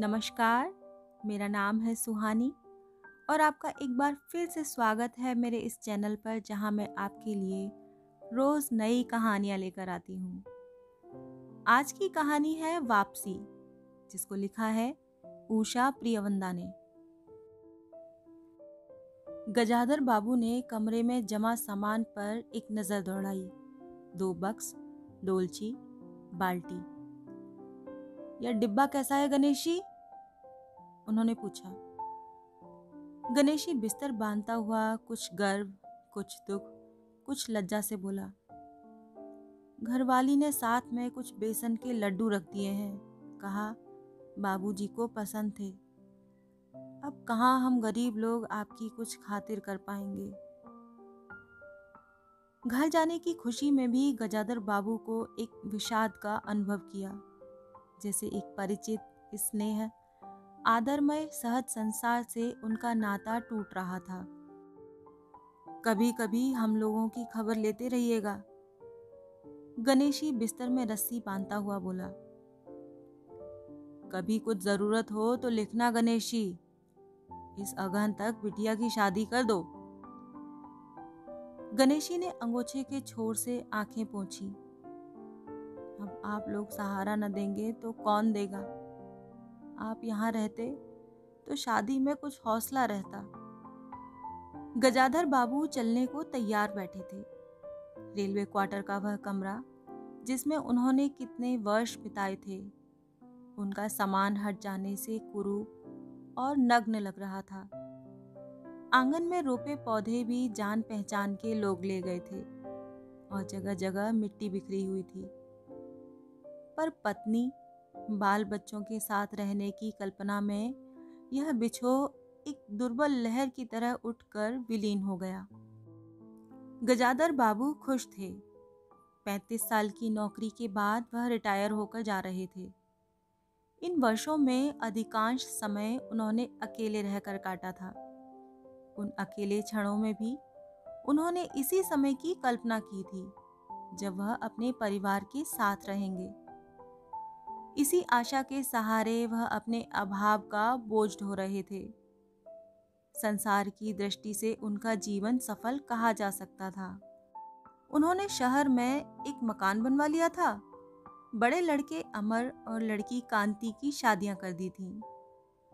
नमस्कार, मेरा नाम है सुहानी और आपका एक बार फिर से स्वागत है मेरे इस चैनल पर जहाँ मैं आपके लिए रोज़ नई कहानियाँ लेकर आती हूँ। आज की कहानी है वापसी, जिसको लिखा है उषा प्रियवंदा ने गजाधर बाबू ने कमरे में जमा सामान पर एक नज़र दौड़ाई, दो बक्स, डोलची, बाल्टी यह डिब्बा कैसा है गणेशी? उन्होंने पूछा। गणेशी बिस्तर बांधता हुआ कुछ गर्व, कुछ दुख, कुछ लज्जा से बोला, घरवाली ने साथ में कुछ बेसन के लड्डू रख दिए हैं। कहा, बाबूजी को पसंद थे। अब कहाँ हम गरीब लोग आपकी कुछ खातिर कर पाएँगे? घर जाने की खुशी में भी गजादर बाबू को एक विषाद का अनुभव किया। जैसे एक परिचित स्नेह, आदरमय सहज संसार से उनका नाता टूट रहा था। कभी कभी हम लोगों की खबर लेते रहिएगा। गणेशी बिस्तर में रस्सी बांधता हुआ बोला, कभी कुछ ज़रूरत हो तो लिखना गणेशी इस अगहन तक बिटिया की शादी कर दो। गणेशी ने अंगोछे के छोर से आँखें पोंछी। अब आप लोग सहारा न देंगे तो कौन देगा? आप यहाँ रहते तो शादी में कुछ हौसला रहता। गजाधर बाबू चलने को तैयार बैठे थे। रेलवे क्वार्टर का वह कमरा, जिसमें उन्होंने कितने वर्ष बिताए थे, उनका सामान हट जाने से कुरूप और नग्न लग रहा था। आँगन में रोपे पौधे भी जान पहचान के लोग ले गए थे और जगह जगह मिट्टी बिखरी हुई थी। पर पत्नी बाल बच्चों के साथ रहने की कल्पना में यह बिछो एक दुर्बल लहर की तरह उठकर विलीन हो गया। गजादर बाबू खुश थे। पैंतीस साल की नौकरी के बाद वह रिटायर होकर जा रहे थे। इन वर्षों में अधिकांश समय उन्होंने अकेले रहकर काटा था। उन अकेले क्षणों में भी उन्होंने इसी समय की कल्पना की थी, जब वह अपने परिवार के साथ रहेंगे। इसी आशा के सहारे वह अपने अभाव का बोझ ढो रहे थे। संसार की दृष्टि से उनका जीवन सफल कहा जा सकता था। उन्होंने शहर में एक मकान बनवा लिया था। बड़े लड़के अमर और लड़की कांति की शादियाँ कर दी थीं।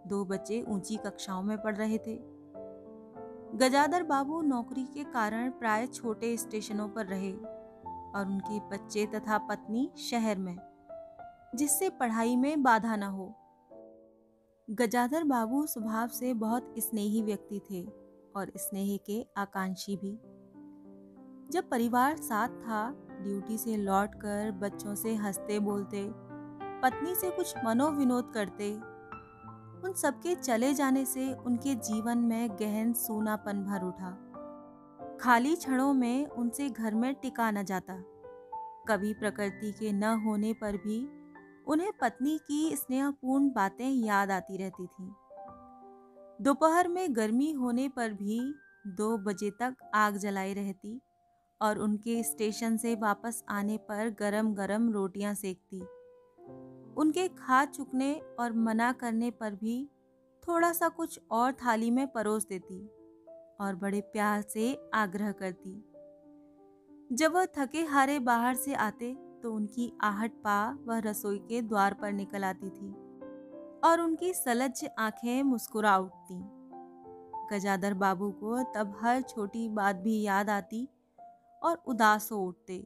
दो बच्चे ऊँची कक्षाओं में पढ़ रहे थे। गजादर बाबू नौकरी के कारण प्राय छोटे स्टेशनों पर रहे और उनके बच्चे तथा पत्नी शहर में। जिससे पढ़ाई में बाधा न हो। गजाधर बाबू स्वभाव से बहुत स्नेही व्यक्ति थे और स्नेह के आकांक्षी भी। जब परिवार साथ था, ड्यूटी से लौटकर बच्चों से हँसते बोलते, पत्नी से कुछ मनोविनोद करते, उन सबके चले जाने से उनके जीवन में गहन सूनापन भर उठा। खाली क्षणों में उनसे घर में टिका न जाता। कभी प्रकृति के न होने पर भी उन्हें पत्नी की स्नेहपूर्ण बातें याद आती रहती थीं। दोपहर में गर्मी होने पर भी दो बजे तक आग जलाई रहती और उनके स्टेशन से वापस आने पर गरम गरम रोटियाँ सेकती उनके खा चुकने और मना करने पर भी थोड़ा सा कुछ और थाली में परोस देती और बड़े प्यार से आग्रह करती जब वह थके हारे बाहर से आते तो उनकी आहट पा वह रसोई के द्वार पर निकल आती थी और उनकी सलज आँखें मुस्कुरा उठती। गजादर बाबू को तब हर छोटी बात भी याद आती और उदास हो उठते।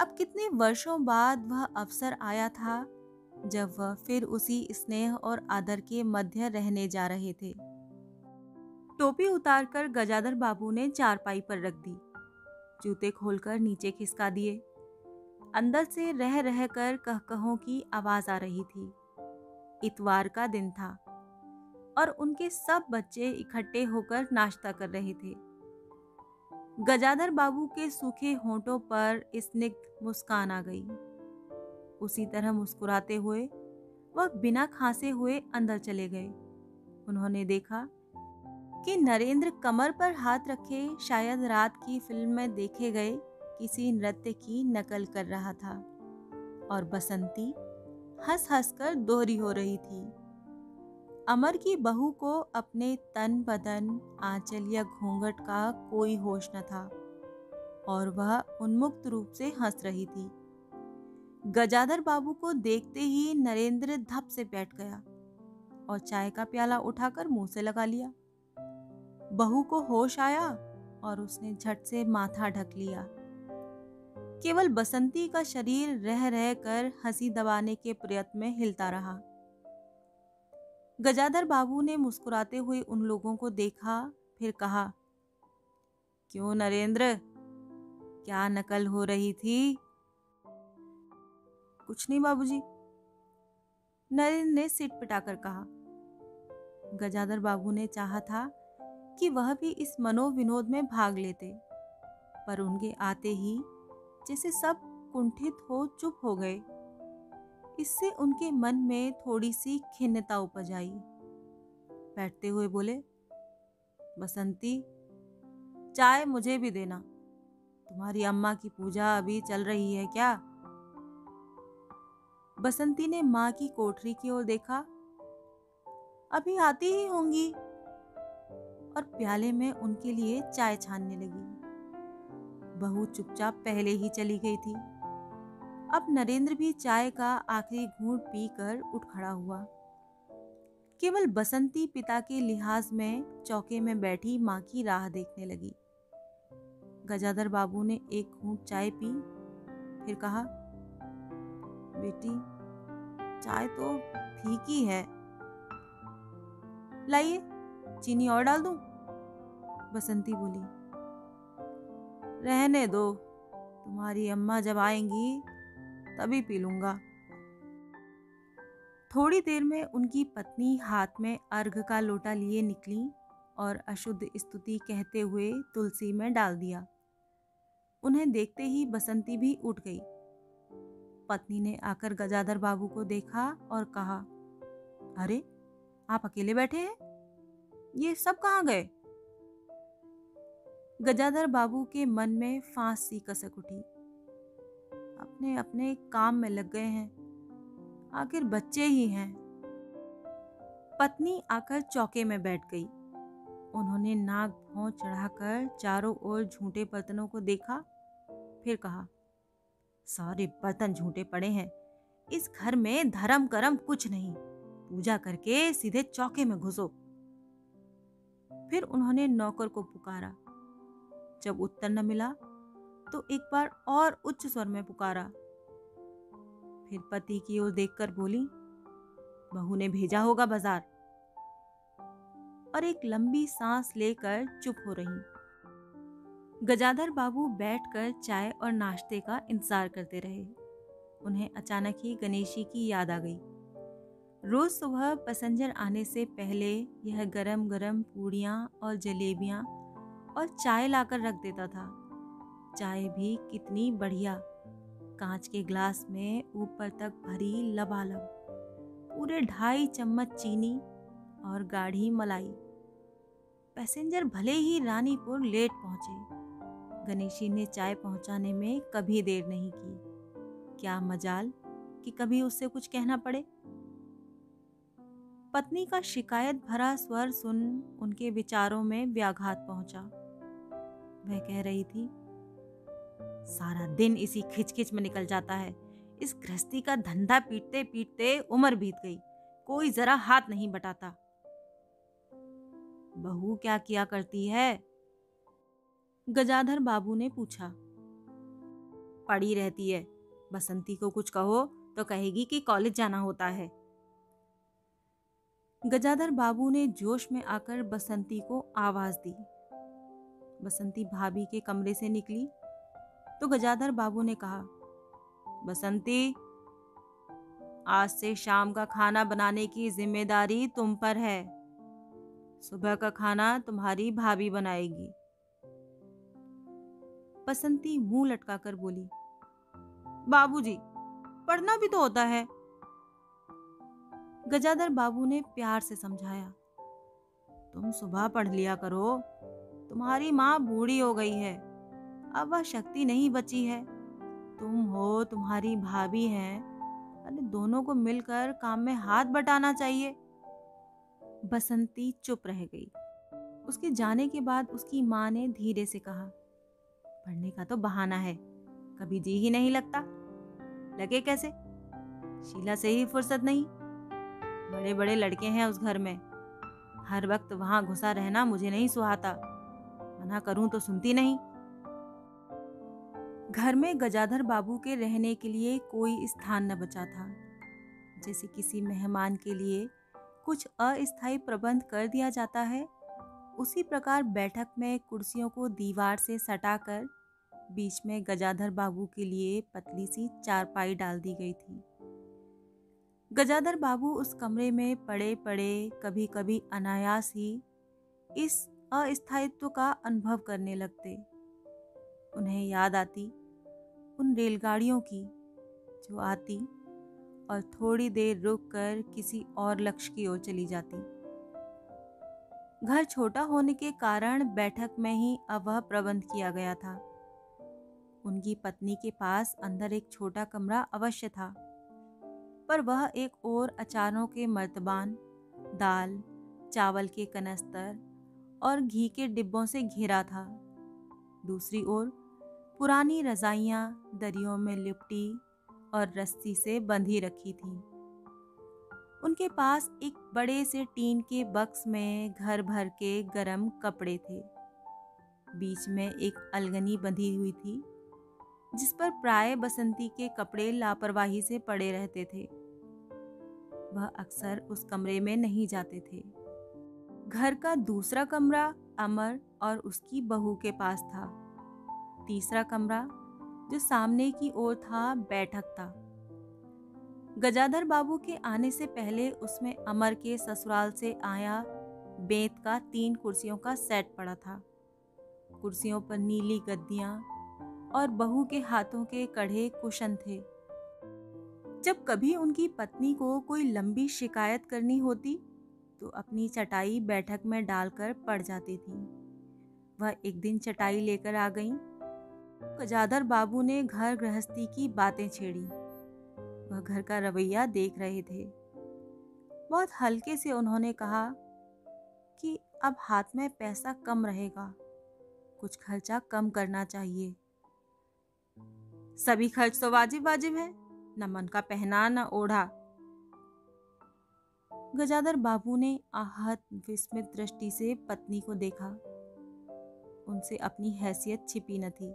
अब कितने वर्षों बाद वह अवसर आया था जब वह फिर उसी स्नेह और आदर के मध्य रहने जा रहे थे। टोपी उतारकर गजादर बाबू ने चारपाई पर रख दी। जूते खोलकर नीचे खिसका दिए। अंदर से रह रह कर कहकहों की आवाज़ आ रही थी। इतवार का दिन था और उनके सब बच्चे इकट्ठे होकर नाश्ता कर रहे थे। गजाधर बाबू के सूखे होठों पर स्निग्ध मुस्कान आ गई। उसी तरह मुस्कुराते हुए वह बिना खांसे हुए अंदर चले गए। उन्होंने देखा कि नरेंद्र कमर पर हाथ रखे शायद रात की फ़िल्म में देखे गए किसी नृत्य की नकल कर रहा था और बसंती हंस हंस कर दोहरी हो रही थी। अमर की बहू को अपने तन बदन आंचल या घूंघट का कोई होश न था और वह उन्मुक्त रूप से हंस रही थी। गजाधर बाबू को देखते ही नरेंद्र धप से बैठ गया और चाय का प्याला उठाकर मुँह से लगा लिया। बहू को होश आया और उसने झट से माथा ढक लिया। केवल बसंती का शरीर रह रह कर हँसी दबाने के प्रयत्न में हिलता रहा। गजाधर बाबू ने मुस्कुराते हुए उन लोगों को देखा, फिर कहा, क्यों नरेंद्र? क्या नकल हो रही थी? कुछ नहीं बाबूजी। नरेंद्र ने सिट पिटाकर कहा। गजाधर बाबू ने चाहा था कि वह भी इस मनोविनोद में भाग लेते, पर उनके आते ही जैसे सब कुंठित हो चुप हो गए। इससे उनके मन में थोड़ी सी खिन्नता उपज आई। बैठते हुए बोले, बसंती, चाय मुझे भी देना। तुम्हारी अम्मा की पूजा अभी चल रही है क्या? बसंती ने माँ की कोठरी की ओर देखा। अभी आती ही होंगी। और प्याले में उनके लिए चाय छानने लगी। बहू चुपचाप पहले ही चली गई थी। अब नरेंद्र भी चाय का आखिरी घूंट पीकर उठ खड़ा हुआ। केवल बसंती पिता के लिहाज में चौके में बैठी माँ की राह देखने लगी। गजाधर बाबू ने एक घूंट चाय पी, फिर कहा, बेटी, चाय तो फीकी है। लाइए, चीनी और डाल दूँ? बसंती बोली रहने दो। तुम्हारी अम्मा जब आएँगी, तभी पी लूँगा। थोड़ी देर में उनकी पत्नी हाथ में अर्घ का लोटा लिए निकली और अशुद्ध स्तुति कहते हुए तुलसी में डाल दिया। उन्हें देखते ही बसंती भी उठ गई। पत्नी ने आकर गजाधर बाबू को देखा और कहा, अरे, आप अकेले बैठे हैं? ये सब कहाँ गए? गजाधर बाबू के मन में फांस सी कसक उठी। अपने अपने काम में लग गए हैं। आखिर बच्चे ही हैं। पत्नी आकर चौके में बैठ गई। उन्होंने नाक भौं चढ़ाकर चारों ओर झूठे बर्तनों को देखा। फिर कहा, सारे बर्तन झूठे पड़े हैं। इस घर में धर्म करम कुछ नहीं। पूजा करके सीधे चौके में घुसो। फिर उन्होंने नौकर को पुकारा। जब उत्तर न मिला तो एक बार और उच्च स्वर में पुकारा। फिर पति की ओर देखकर बोली, बहू ने भेजा होगा बाज़ार। और एक लंबी सांस लेकर चुप हो रही। गजाधर बाबू बैठकर चाय और नाश्ते का इंतज़ार करते रहे। उन्हें अचानक ही गणेशी की याद आ गई। रोज सुबह पैसेंजर आने से पहले यह गरम गरम पूड़ियाँ और जलेबियाँ और चाय लाकर रख देता था। चाय भी कितनी बढ़िया। कांच के ग्लास में ऊपर तक भरी लबालब। पूरे ढाई चम्मच चीनी और गाढ़ी मलाई। पैसेंजर भले ही रानीपुर लेट पहुँचे। गणेशी ने चाय पहुँचाने में कभी देर नहीं की। क्या मजाल कि कभी उससे कुछ कहना पड़े। पत्नी का शिकायत भरा स्वर सुन उनके विचारों में व्याघात पहुँचा। वह कह रही थी, सारा दिन इसी खिचखिच में निकल जाता है। इस गृहस्थी का धंधा पीटते पीटते उम्र बीत गई। कोई जरा हाथ नहीं बटाता। बहू क्या किया करती है? गजाधर बाबू ने पूछा। पड़ी रहती है। बसंती को कुछ कहो तो कहेगी कि कॉलेज जाना होता है। गजाधर बाबू ने जोश में आकर बसंती को आवाज़ दी। बसंती भाभी के कमरे से निकली। तो गजाधर बाबू ने कहा, बसंती, आज से शाम का खाना बनाने की ज़िम्मेदारी तुम पर है। सुबह का खाना तुम्हारी भाभी बनाएगी। बसंती मुँह लटकाकर बोली, बाबूजी, पढ़ना भी तो होता है। गजाधर बाबू ने प्यार से समझाया, तुम सुबह पढ़ लिया करो तुम्हारी माँ बूढ़ी हो गई है। अब वह शक्ति नहीं बची है। तुम हो, तुम्हारी भाभी है। अरे, दोनों को मिलकर काम में हाथ बटाना चाहिए। बसंती चुप रह गई। उसके जाने के बाद उसकी माँ ने धीरे से कहा, पढ़ने का तो बहाना है। कभी जी ही नहीं लगता। लगे कैसे? शीला से ही फुर्सत नहीं। बड़े बड़े लड़के हैं उस घर में। हर वक्त वहाँ घुसा रहना मुझे नहीं सुहाता। मना करूँ तो सुनती नहीं। घर में गजाधर बाबू के रहने के लिए कोई स्थान न बचा था। जैसे किसी मेहमान के लिए कुछ अस्थायी प्रबंध कर दिया जाता है, उसी प्रकार बैठक में कुर्सियों को दीवार से सटाकर बीच में गजाधर बाबू के लिए पतली सी चारपाई डाल दी गई थी। गजाधर बाबू उस कमरे में पड़े पड़े कभी कभी अनायास ही इस अस्थायित्व का अनुभव करने लगते। उन्हें याद आती उन रेलगाड़ियों की, जो आती और थोड़ी देर रुक कर किसी और लक्ष्य की ओर चली जाती। घर छोटा होने के कारण बैठक में ही अब वह प्रबंध किया गया था। उनकी पत्नी के पास अंदर एक छोटा कमरा अवश्य था, पर वह एक और अचारों के मर्तबान, दाल, चावल के कनस्तर और घी के डिब्बों से घिरा था। दूसरी ओर, पुरानी रजाइयाँ दरियों में लिपटी और रस्सी से बंधी रखी थी। उनके पास एक बड़े से टीन के बक्स में घर भर के गरम कपड़े थे। बीच में एक अलगनी बंधी हुई थी, जिस पर प्राय बसंती के कपड़े लापरवाही से पड़े रहते थे। वह अक्सर उस कमरे में नहीं जाते थे। घर का दूसरा कमरा अमर और उसकी बहू के पास था। तीसरा कमरा, जो सामने की ओर था, बैठक था। गजाधर बाबू के आने से पहले उसमें अमर के ससुराल से आया बेत का तीन कुर्सियों का सेट पड़ा था। कुर्सियों पर नीली गद्दियाँ और बहू के हाथों के कढ़े कुशन थे। जब कभी उनकी पत्नी को कोई लंबी शिकायत करनी होती तो अपनी चटाई बैठक में डालकर पड़ जाती थी। वह एक दिन चटाई लेकर आ गईं। गजाधर बाबू ने घर गृहस्थी की बातें छेड़ी। वह घर का रवैया देख रहे थे। बहुत हल्के से उन्होंने कहा कि अब हाथ में पैसा कम रहेगा। कुछ खर्चा कम करना चाहिए। सभी खर्च तो वाजिब वाजिब है। न मन का पहना, न ओढ़ा। गजाधर बाबू ने आहत, विस्मित दृष्टि से पत्नी को देखा। उनसे अपनी हैसियत छिपी न थी।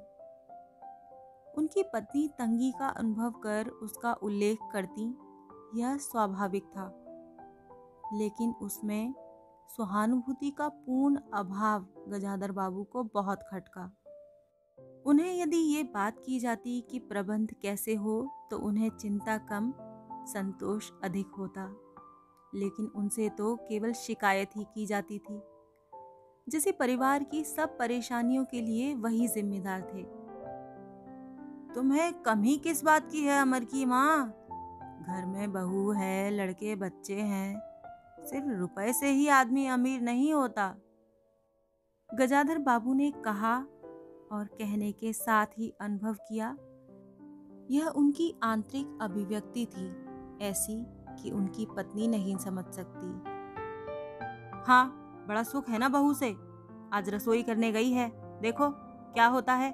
उनकी पत्नी तंगी का अनुभव कर उसका उल्लेख करती, यह स्वाभाविक था। लेकिन उसमें सहानुभूति का पूर्ण अभाव गजाधर बाबू को बहुत खटका। उन्हें यदि ये बात की जाती कि प्रबंध कैसे हो तो उन्हें चिंता कम, संतोष अधिक होता। लेकिन उनसे तो केवल शिकायत ही की जाती थी। जिसे परिवार की सब परेशानियों के लिए वही जिम्मेदार थे। तुम्हें कमी किस बात की है अमर की माँ? घर में बहू है, लड़के बच्चे हैं, सिर्फ़ रुपए से ही आदमी अमीर नहीं होता। गजाधर बाबू ने कहा और कहने के साथ ही अनुभव किया। यह उनकी आंतरिक अभिव्यक्ति थी, ऐसी कि उनकी पत्नी नहीं समझ सकती। हाँ बड़ा सुख है ना बहू से? आज रसोई करने गई है। देखो, क्या होता है?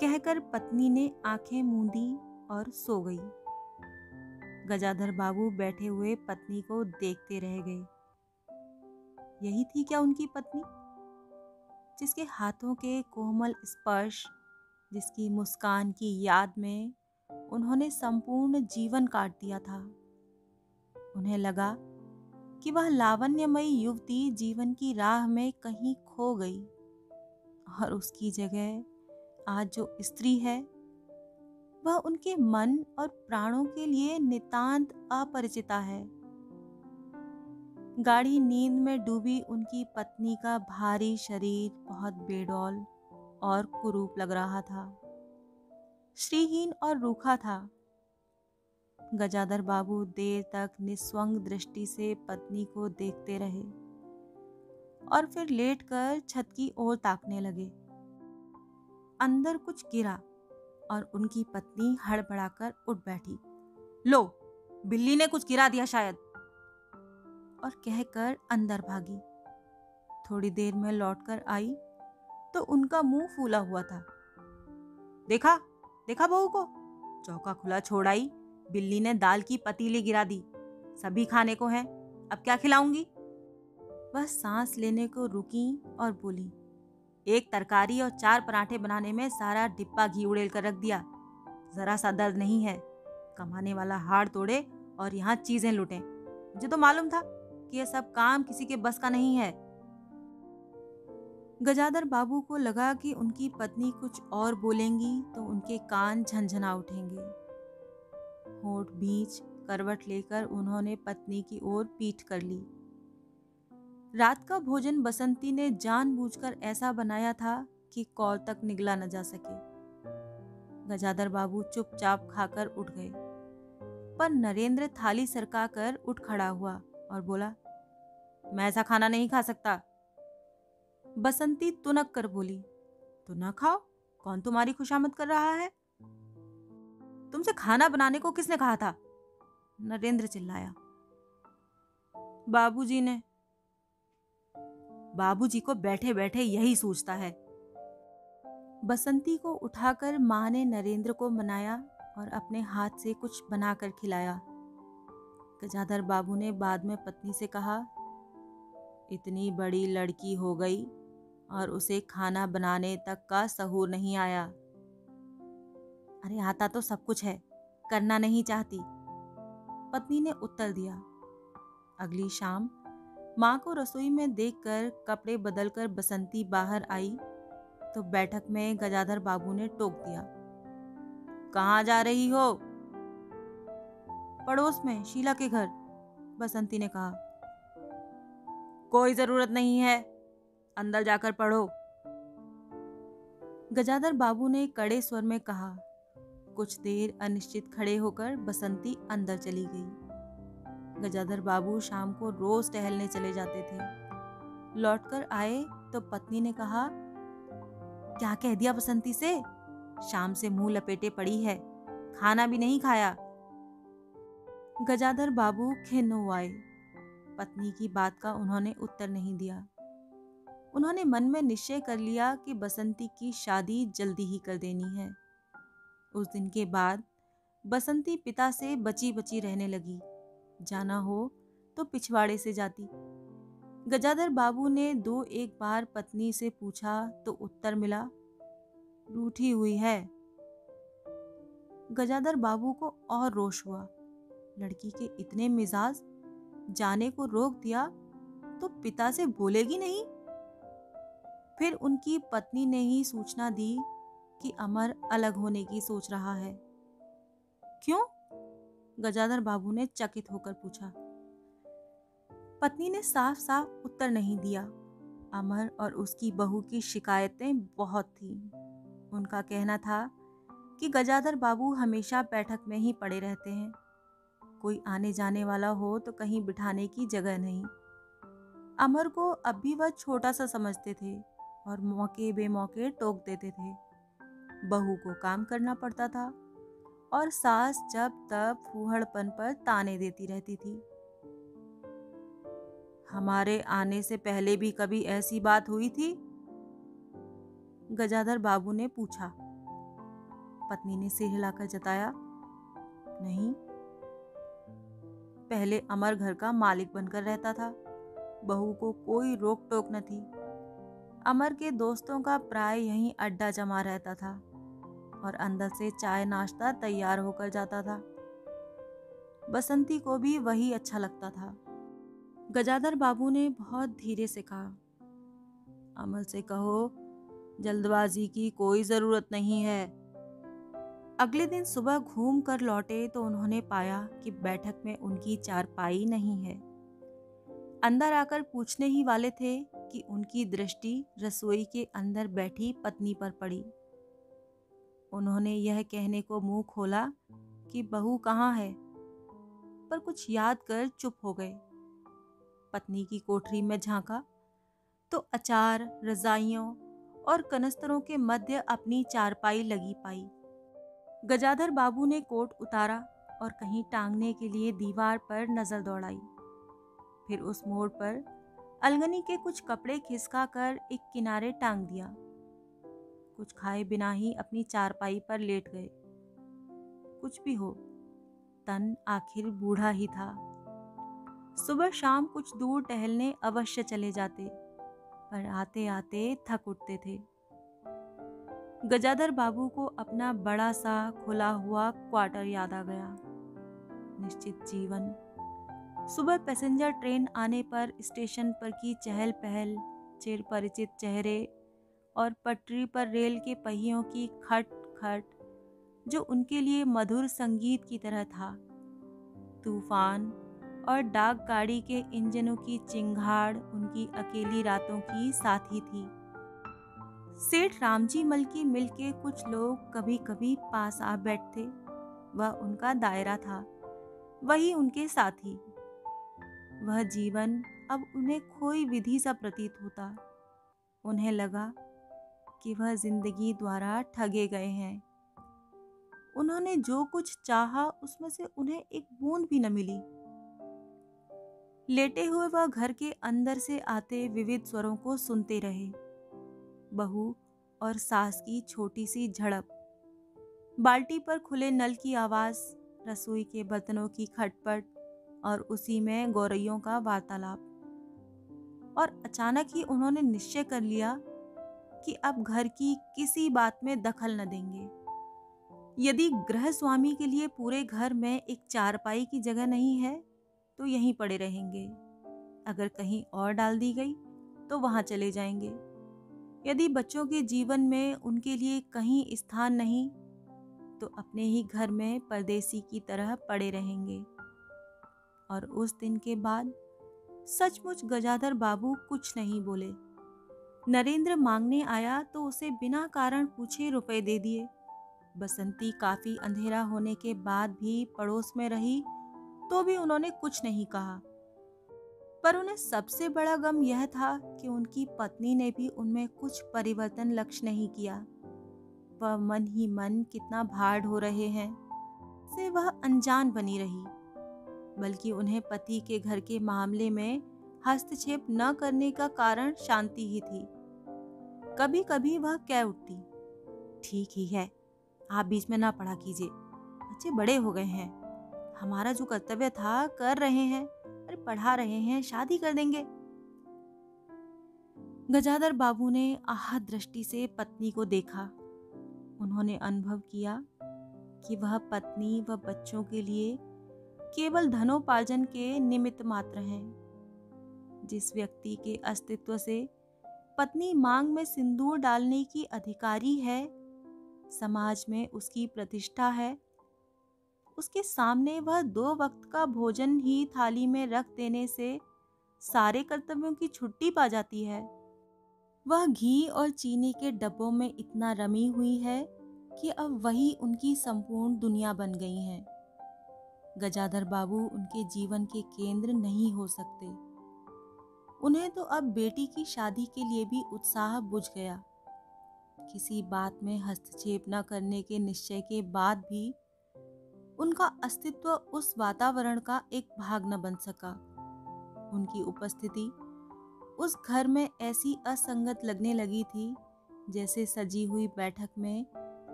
कहकर पत्नी ने आँखें मूंदी और सो गई। गजाधर बाबू बैठे हुए पत्नी को देखते रह गए। यही थी क्या उनकी पत्नी? जिसके हाथों के कोमल स्पर्श, जिसकी मुस्कान की याद में उन्होंने संपूर्ण जीवन काट दिया था। उन्हें लगा कि वह लावण्यमयी युवती जीवन की राह में कहीं खो गई और उसकी जगह आज जो स्त्री है, वह उनके मन और प्राणों के लिए नितांत अपरिचिता है। गाढ़ी नींद में डूबी उनकी पत्नी का भारी शरीर बहुत बेडौल और कुरूप लग रहा था। श्रीहीन और रूखा था। गजाधर बाबू देर तक निस्वंग दृष्टि से पत्नी को देखते रहे और फिर लेटकर छत की ओर ताकने लगे। अंदर कुछ गिरा और उनकी पत्नी हड़बड़ाकर उठ बैठी। लो, बिल्ली ने कुछ गिरा दिया शायद। और कहकर अंदर भागी। थोड़ी देर में लौटकर आई तो उनका मुँह फूला हुआ था। देखा? देखा बहू को? चौका खुला छोड़ाई बिल्ली ने दाल की पतीली गिरा दी। सभी खाने को है। अब क्या खिलाऊँगी? बस सांस लेने को रुकी और बोली, एक तरकारी और चार पराठे बनाने में सारा डिब्बा घी उड़ेल कर रख दिया। जरा सा दर्द नहीं है। कमाने वाला हाड़ तोड़े और यहाँ चीज़ें लुटे। मुझे तो मालूम था कि यह सब काम किसी के बस का नहीं है। गजादर बाबू को लगा कि उनकी पत्नी कुछ और बोलेंगी तो उनके कान झंझना उठेंगे। होठ बीच करवट लेकर उन्होंने पत्नी की ओर पीठ कर ली। रात का भोजन बसंती ने जानबूझकर ऐसा बनाया था कि कौल तक निगला न जा सके। गजादर बाबू चुपचाप खाकर उठ गए। पर नरेंद्र थाली सरका कर उठ खड़ा हुआ और बोला, मैं ऐसा खाना नहीं खा सकता। बसंती तुनक कर बोली तो न खाओ? कौन तुम्हारी खुशामद कर रहा है? तुमसे खाना बनाने को किसने कहा था? नरेंद्र चिल्लाया। बाबूजी ने। बाबूजी को बैठे बैठे यही सोचता है। बसंती को उठाकर माँ ने नरेंद्र को मनाया और अपने हाथ से कुछ बनाकर खिलाया। गजाधर बाबू ने बाद में पत्नी से कहा, इतनी बड़ी लड़की हो गई और उसे खाना बनाने तक का सहूर नहीं आया। अरे, आता तो सब कुछ है, करना नहीं चाहती। पत्नी ने उत्तर दिया। अगली शाम, माँ को रसोई में देखकर कपड़े बदलकर बसंती बाहर आई तो बैठक में गजाधर बाबू ने टोक दिया। कहाँ जा रही हो? पड़ोस में, शीला के घर, बसंती ने कहा। कोई ज़रूरत नहीं है। अंदर जाकर पढ़ो। गजाधर बाबू ने कड़े स्वर में कहा, कुछ देर अनिश्चित खड़े होकर बसंती अंदर चली गई। गजाधर बाबू शाम को रोज टहलने चले जाते थे। लौटकर आए तो पत्नी ने कहा, क्या कह दिया बसंती से? शाम से मुँह लपेटे पड़ी है, खाना भी नहीं खाया। गजाधर बाबू खिन्न हुए पत्नी की बात का उन्होंने उत्तर नहीं दिया। उन्होंने मन में निश्चय कर लिया कि बसंती की शादी जल्दी ही कर देनी है। उस दिन के बाद बसंती पिता से बची बची रहने लगी। जाना हो तो पिछवाड़े से जाती। गजाधर बाबू ने दो एक बार पत्नी से पूछा तो उत्तर मिला, रूठी हुई है। गजाधर बाबू को और रोष हुआ। लड़की के इतने मिजाज, जाने को रोक दिया तो पिता से बोलेगी नहीं? फिर उनकी पत्नी ने ही सूचना दी कि अमर अलग होने की सोच रहा है। क्यों? गजाधर बाबू ने चकित होकर पूछा। पत्नी ने साफ़ साफ़ उत्तर नहीं दिया। अमर और उसकी बहू की शिकायतें बहुत थीं। उनका कहना था कि गजाधर बाबू हमेशा बैठक में ही पड़े रहते हैं। कोई आने जाने वाला हो तो कहीं बिठाने की जगह नहीं। अमर को अब भी वह छोटा सा समझते थे। और मौके बेमौके टोक देते थे। बहू को काम करना पड़ता था और सास जब तब फूहड़पन पर ताने देती रहती थी। हमारे आने से पहले भी कभी ऐसी बात हुई थी? गजाधर बाबू ने पूछा। पत्नी ने सिर हिलाकर जताया, नहीं। पहले अमर घर का मालिक बनकर रहता था। बहू को कोई रोक टोक न थी। अमर के दोस्तों का प्राय यहीं अड्डा जमा रहता था और अंदर से चाय नाश्ता तैयार होकर जाता था। बसंती को भी वही अच्छा लगता था। गजाधर बाबू ने बहुत धीरे से कहा, अमर से कहो, जल्दबाजी की कोई ज़रूरत नहीं है। अगले दिन सुबह घूम कर लौटे तो उन्होंने पाया कि बैठक में उनकी चारपाई नहीं है। अंदर आकर पूछने ही वाले थे कि उनकी दृष्टि रसोई के अंदर बैठी पत्नी पर पड़ी। उन्होंने यह कहने को मुँह खोला कि बहू कहाँ है, पर कुछ याद कर चुप हो गए। पत्नी की कोठरी में झांका तो अचार, रजाइयों और कनस्तरों के मध्य अपनी चारपाई लगी पाई। गजाधर बाबू ने कोट उतारा और कहीं टांगने के लिए दीवार पर नज़र दौड़ाई। फिर उस मोड़ पर अलगनी के कुछ कपड़े खिसका कर एक किनारे टांग दिया। कुछ खाए बिना ही अपनी चारपाई पर लेट गए। कुछ भी हो, तन आखिर बूढ़ा ही था। सुबह शाम कुछ दूर टहलने अवश्य चले जाते, पर आते आते थक उठते थे। गजाधर बाबू को अपना बड़ा सा खुला हुआ क्वार्टर याद आ गया। निश्चित जीवन सुबह पैसेंजर ट्रेन आने पर स्टेशन पर की चहल पहल, चिर परिचित चेहरे और पटरी पर रेल के पहियों की खट खट, जो उनके लिए मधुर संगीत की तरह था। तूफ़ान और डाक गाड़ी के इंजनों की चिंगाड़ उनकी अकेली रातों की साथी थी। सेठ रामजी मल की मिल के कुछ लोग कभी कभी पास आ बैठते, वह उनका दायरा था, वही उनके साथी। वह जीवन अब उन्हें खोई विधि सा प्रतीत होता। उन्हें लगा कि वह ज़िंदगी द्वारा ठगे गए हैं। उन्होंने जो कुछ चाहा उसमें से उन्हें एक बूंद भी न मिली। लेटे हुए वह घर के अंदर से आते विविध स्वरों को सुनते रहे। बहू और सास की छोटी सी झड़प। बाल्टी पर खुले नल की आवाज़, रसोई के बर्तनों की खटपट और उसी में गौरैयों का वार्तालाप। और अचानक ही उन्होंने निश्चय कर लिया कि अब घर की किसी बात में दखल न देंगे। यदि गृह स्वामी के लिए पूरे घर में एक चारपाई की जगह नहीं है तो यहीं पड़े रहेंगे। अगर कहीं और डाल दी गई तो वहाँ चले जाएँगे। यदि बच्चों के जीवन में उनके लिए कहीं स्थान नहीं तो अपने ही घर में परदेसी की तरह पड़े रहेंगे। और उस दिन के बाद सचमुच गजाधर बाबू कुछ नहीं बोले। नरेंद्र मांगने आया तो उसे बिना कारण पूछे रुपए दे दिए। बसंती काफ़ी अंधेरा होने के बाद भी पड़ोस में रही तो भी उन्होंने कुछ नहीं कहा। पर उन्हें सबसे बड़ा गम यह था कि उनकी पत्नी ने भी उनमें कुछ परिवर्तन लक्ष्य नहीं किया। वह मन ही मन कितना भाड़ हो रहे हैं। से वह अनजान बनी रही। बल्कि उन्हें पति के घर के मामले में हस्तक्षेप न करने का कारण शांति ही थी। कभी कभी वह कह उठती, ठीक ही है, आप बीच में ना पढ़ा कीजिए। बच्चे बड़े हो गए हैं। हमारा जो कर्तव्य था, कर रहे हैं अरे पढ़ा रहे हैं, शादी कर देंगे। गजाधर बाबू ने आहत दृष्टि से पत्नी को देखा। उन्होंने अनुभव किया कि वह पत्नी व बच्चों के लिए केवल धनोपार्जन के निमित्त मात्र हैं। जिस व्यक्ति के अस्तित्व से पत्नी मांग में सिंदूर डालने की अधिकारी है, समाज में उसकी प्रतिष्ठा है, उसके सामने वह दो वक्त का भोजन ही थाली में रख देने से सारे कर्तव्यों की छुट्टी पा जाती है। वह घी और चीनी के डब्बों में इतना रमी हुई है कि अब वही उनकी संपूर्ण दुनिया बन गई है। गजाधर बाबू उनके जीवन के केंद्र नहीं हो सकते। उन्हें तो अब बेटी की शादी के लिए भी उत्साह बुझ गया। किसी बात में हस्तक्षेप न करने के निश्चय के बाद भी उनका अस्तित्व उस वातावरण का एक भाग न बन सका। उनकी उपस्थिति उस घर में ऐसी असंगत लगने लगी थी, जैसे सजी हुई बैठक में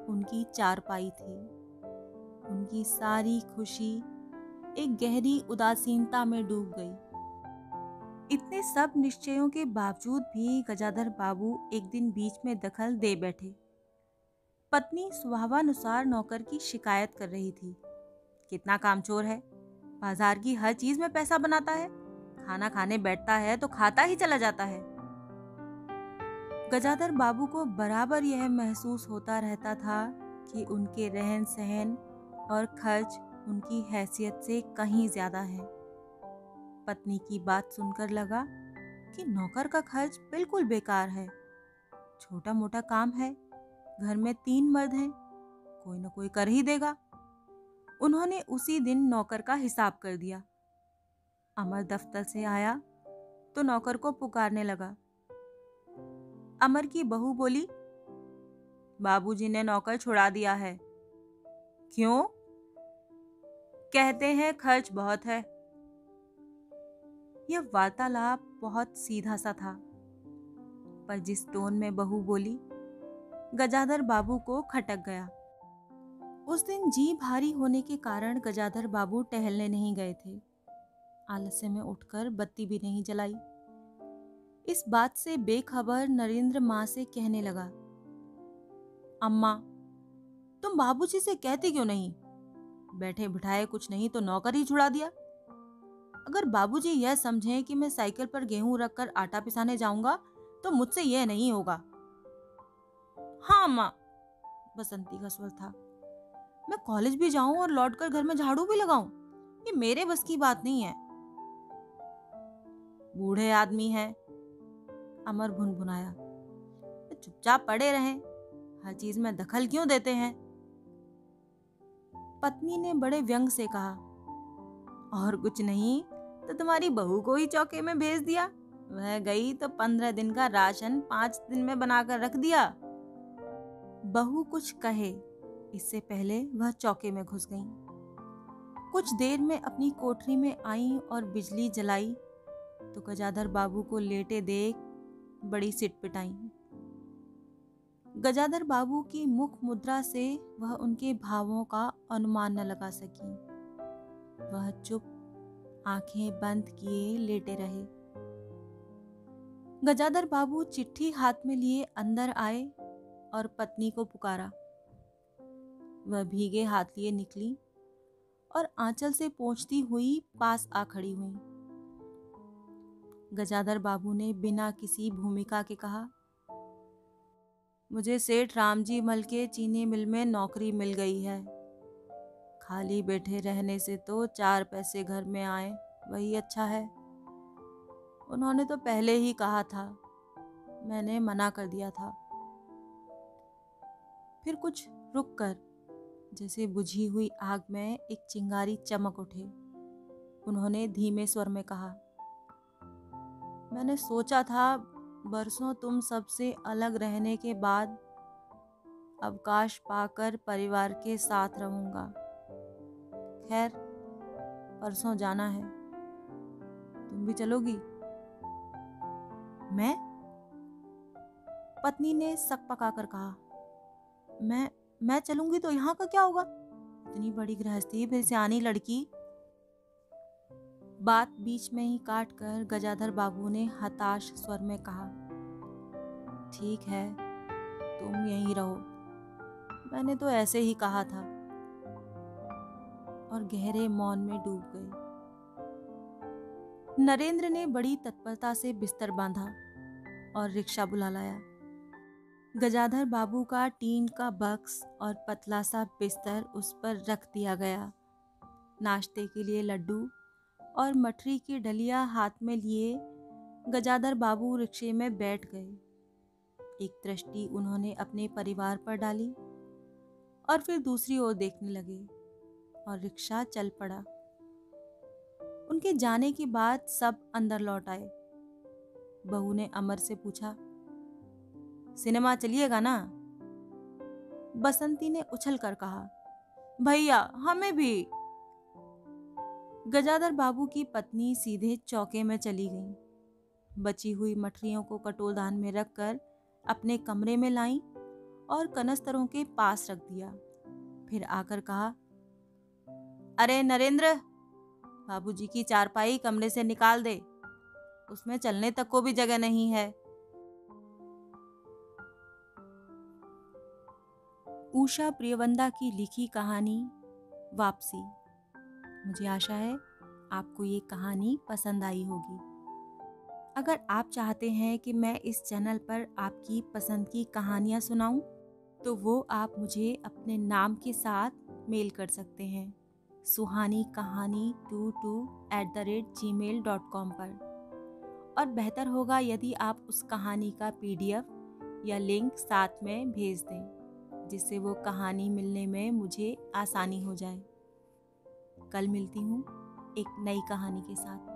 उनकी चारपाई थी। उनकी सारी खुशी एक गहरी उदासीनता में डूब गई। इतने सब निश्चयों के बावजूद भी गजाधर बाबू एक दिन बीच में दखल दे बैठे। पत्नी स्वभावानुसार नौकर की शिकायत कर रही थी। कितना कामचोर है। बाज़ार की हर चीज़ में पैसा बनाता है। खाना खाने बैठता है तो खाता ही चला जाता है। गजाधर बाबू को बराबर यह महसूस होता रहता था कि उनके रहन सहन और खर्च उनकी हैसियत से कहीं ज़्यादा है। पत्नी की बात सुनकर लगा कि नौकर का खर्च बिल्कुल बेकार है। छोटा मोटा काम है, घर में तीन मर्द हैं, कोई ना कोई कर ही देगा। उन्होंने उसी दिन नौकर का हिसाब कर दिया। अमर दफ्तर से आया तो नौकर को पुकारने लगा। अमर की बहू बोली, बाबूजी ने नौकर छुड़ा दिया है। क्यों? कहते हैं खर्च बहुत है। यह वार्तालाप बहुत सीधा सा था। पर जिस टोन में बहू बोली, गजाधर बाबू को खटक गया। उस दिन जी भारी होने के कारण गजाधर बाबू टहलने नहीं गए थे। आलस्य में उठकर बत्ती भी नहीं जलाई। इस बात से बेखबर नरेंद्र माँ से कहने लगा, अम्मा, तुम बाबूजी से कहती क्यों नहीं? बैठे बिठाए कुछ नहीं तो नौकर ही छुड़ा दिया। अगर बाबूजी यह समझें कि मैं साइकिल पर गेहूँ रखकर आटा पिसाने जाऊँगा तो मुझसे यह नहीं होगा। हाँ अम्मा बसंती का स्वर था। मैं कॉलेज भी जाऊँ और लौटकर घर में झाड़ू भी लगाऊँ? ये मेरे बस की बात नहीं है। बूढ़े आदमी है, अमर भुनभुनाया। चुपचाप पड़े रहें। हर चीज़ में दखल क्यों देते हैं? पत्नी ने बड़े व्यंग से कहा, और कुछ नहीं तो तुम्हारी बहू को ही चौके में भेज दिया। वह गई तो पंद्रह दिन का राशन पाँच दिन में बनाकर रख दिया। बहू कुछ कहे, इससे पहले वह चौके में घुस गई। कुछ देर में अपनी कोठरी में आई और बिजली जलाई तो गजाधर बाबू को लेटे देख बड़ी सिट पिटाई। गजाधर बाबू की मुख मुद्रा से वह उनके भावों का अनुमान न लगा सकी। वह चुप आँखें बंद किए लेटे रहे। गजाधर बाबू चिट्ठी हाथ में लिए अंदर आए और पत्नी को पुकारा। वह भीगे हाथ लिए निकली और आंचल से पहुँचती हुई पास आ खड़ी हुई। गजाधर बाबू ने बिना किसी भूमिका के कहा, मुझे सेठ रामजी मल के चीनी मिल में नौकरी मिल गई है। खाली बैठे रहने से तो चार पैसे घर में आए, वही अच्छा है। उन्होंने तो पहले ही कहा था। मैंने मना कर दिया था। फिर कुछ रुक कर, जैसे बुझी हुई आग में एक चिंगारी चमक उठे। उन्होंने धीमे स्वर में कहा, मैंने सोचा था बरसों तुम सबसे अलग रहने के बाद अवकाश पाकर परिवार के साथ रहूँगा। खैर, परसों जाना है। तुम भी चलोगी? मैं? पत्नी ने सक पकाकर कहा, मैं मैं चलूँगी तो यहाँ का क्या होगा? इतनी बड़ी गृहस्थी, फिर से आनी लड़की। बात बीच में ही काट कर गजाधर बाबू ने हताश स्वर में कहा, ठीक है, तुम यहीं रहो। मैंने तो ऐसे ही कहा था। और गहरे मौन में डूब गए नरेंद्र ने बड़ी तत्परता से बिस्तर बांधा और रिक्शा बुला लाया। गजाधर बाबू का टीन का बक्स और पतला सा बिस्तर उस पर रख दिया गया। नाश्ते के लिए लड्डू और मठरी की डलिया हाथ में लिए गजाधर बाबू रिक्शे में बैठ गए। एक दृष्टि उन्होंने अपने परिवार पर डाली और फिर दूसरी ओर देखने लगे। और रिक्शा चल पड़ा। उनके जाने के बाद सब अंदर लौट आए। बहू ने अमर से पूछा, सिनेमा चलिएगा ना? बसंती ने उछल कर कहा, भैया, हमें भी। गजाधर बाबू की पत्नी सीधे चौके में चली गई। बची हुई मठरियों को कटोलदान में रखकर अपने कमरे में लाई और कनस्तरों के पास रख दिया। फिर आकर कहा अरे नरेंद्र बाबूजी की चारपाई कमरे से निकाल दे। उसमें चलने तक को भी जगह नहीं है। उषा प्रियवंदा की लिखी कहानी वापसी। मुझे आशा है आपको ये कहानी पसंद आई होगी। अगर आप चाहते हैं कि मैं इस चैनल पर आपकी पसंद की कहानियाँ सुनाऊं, तो वो आप मुझे अपने नाम के साथ मेल कर सकते हैं। Suhani Kahani two two at the rate gmail dot com पर। और बेहतर होगा यदि आप उस कहानी का पीडीएफ या लिंक साथ में भेज दें, जिससे वो कहानी मिलने में मुझे आसानी हो जाए। कल मिलती हूँ एक नई कहानी के साथ।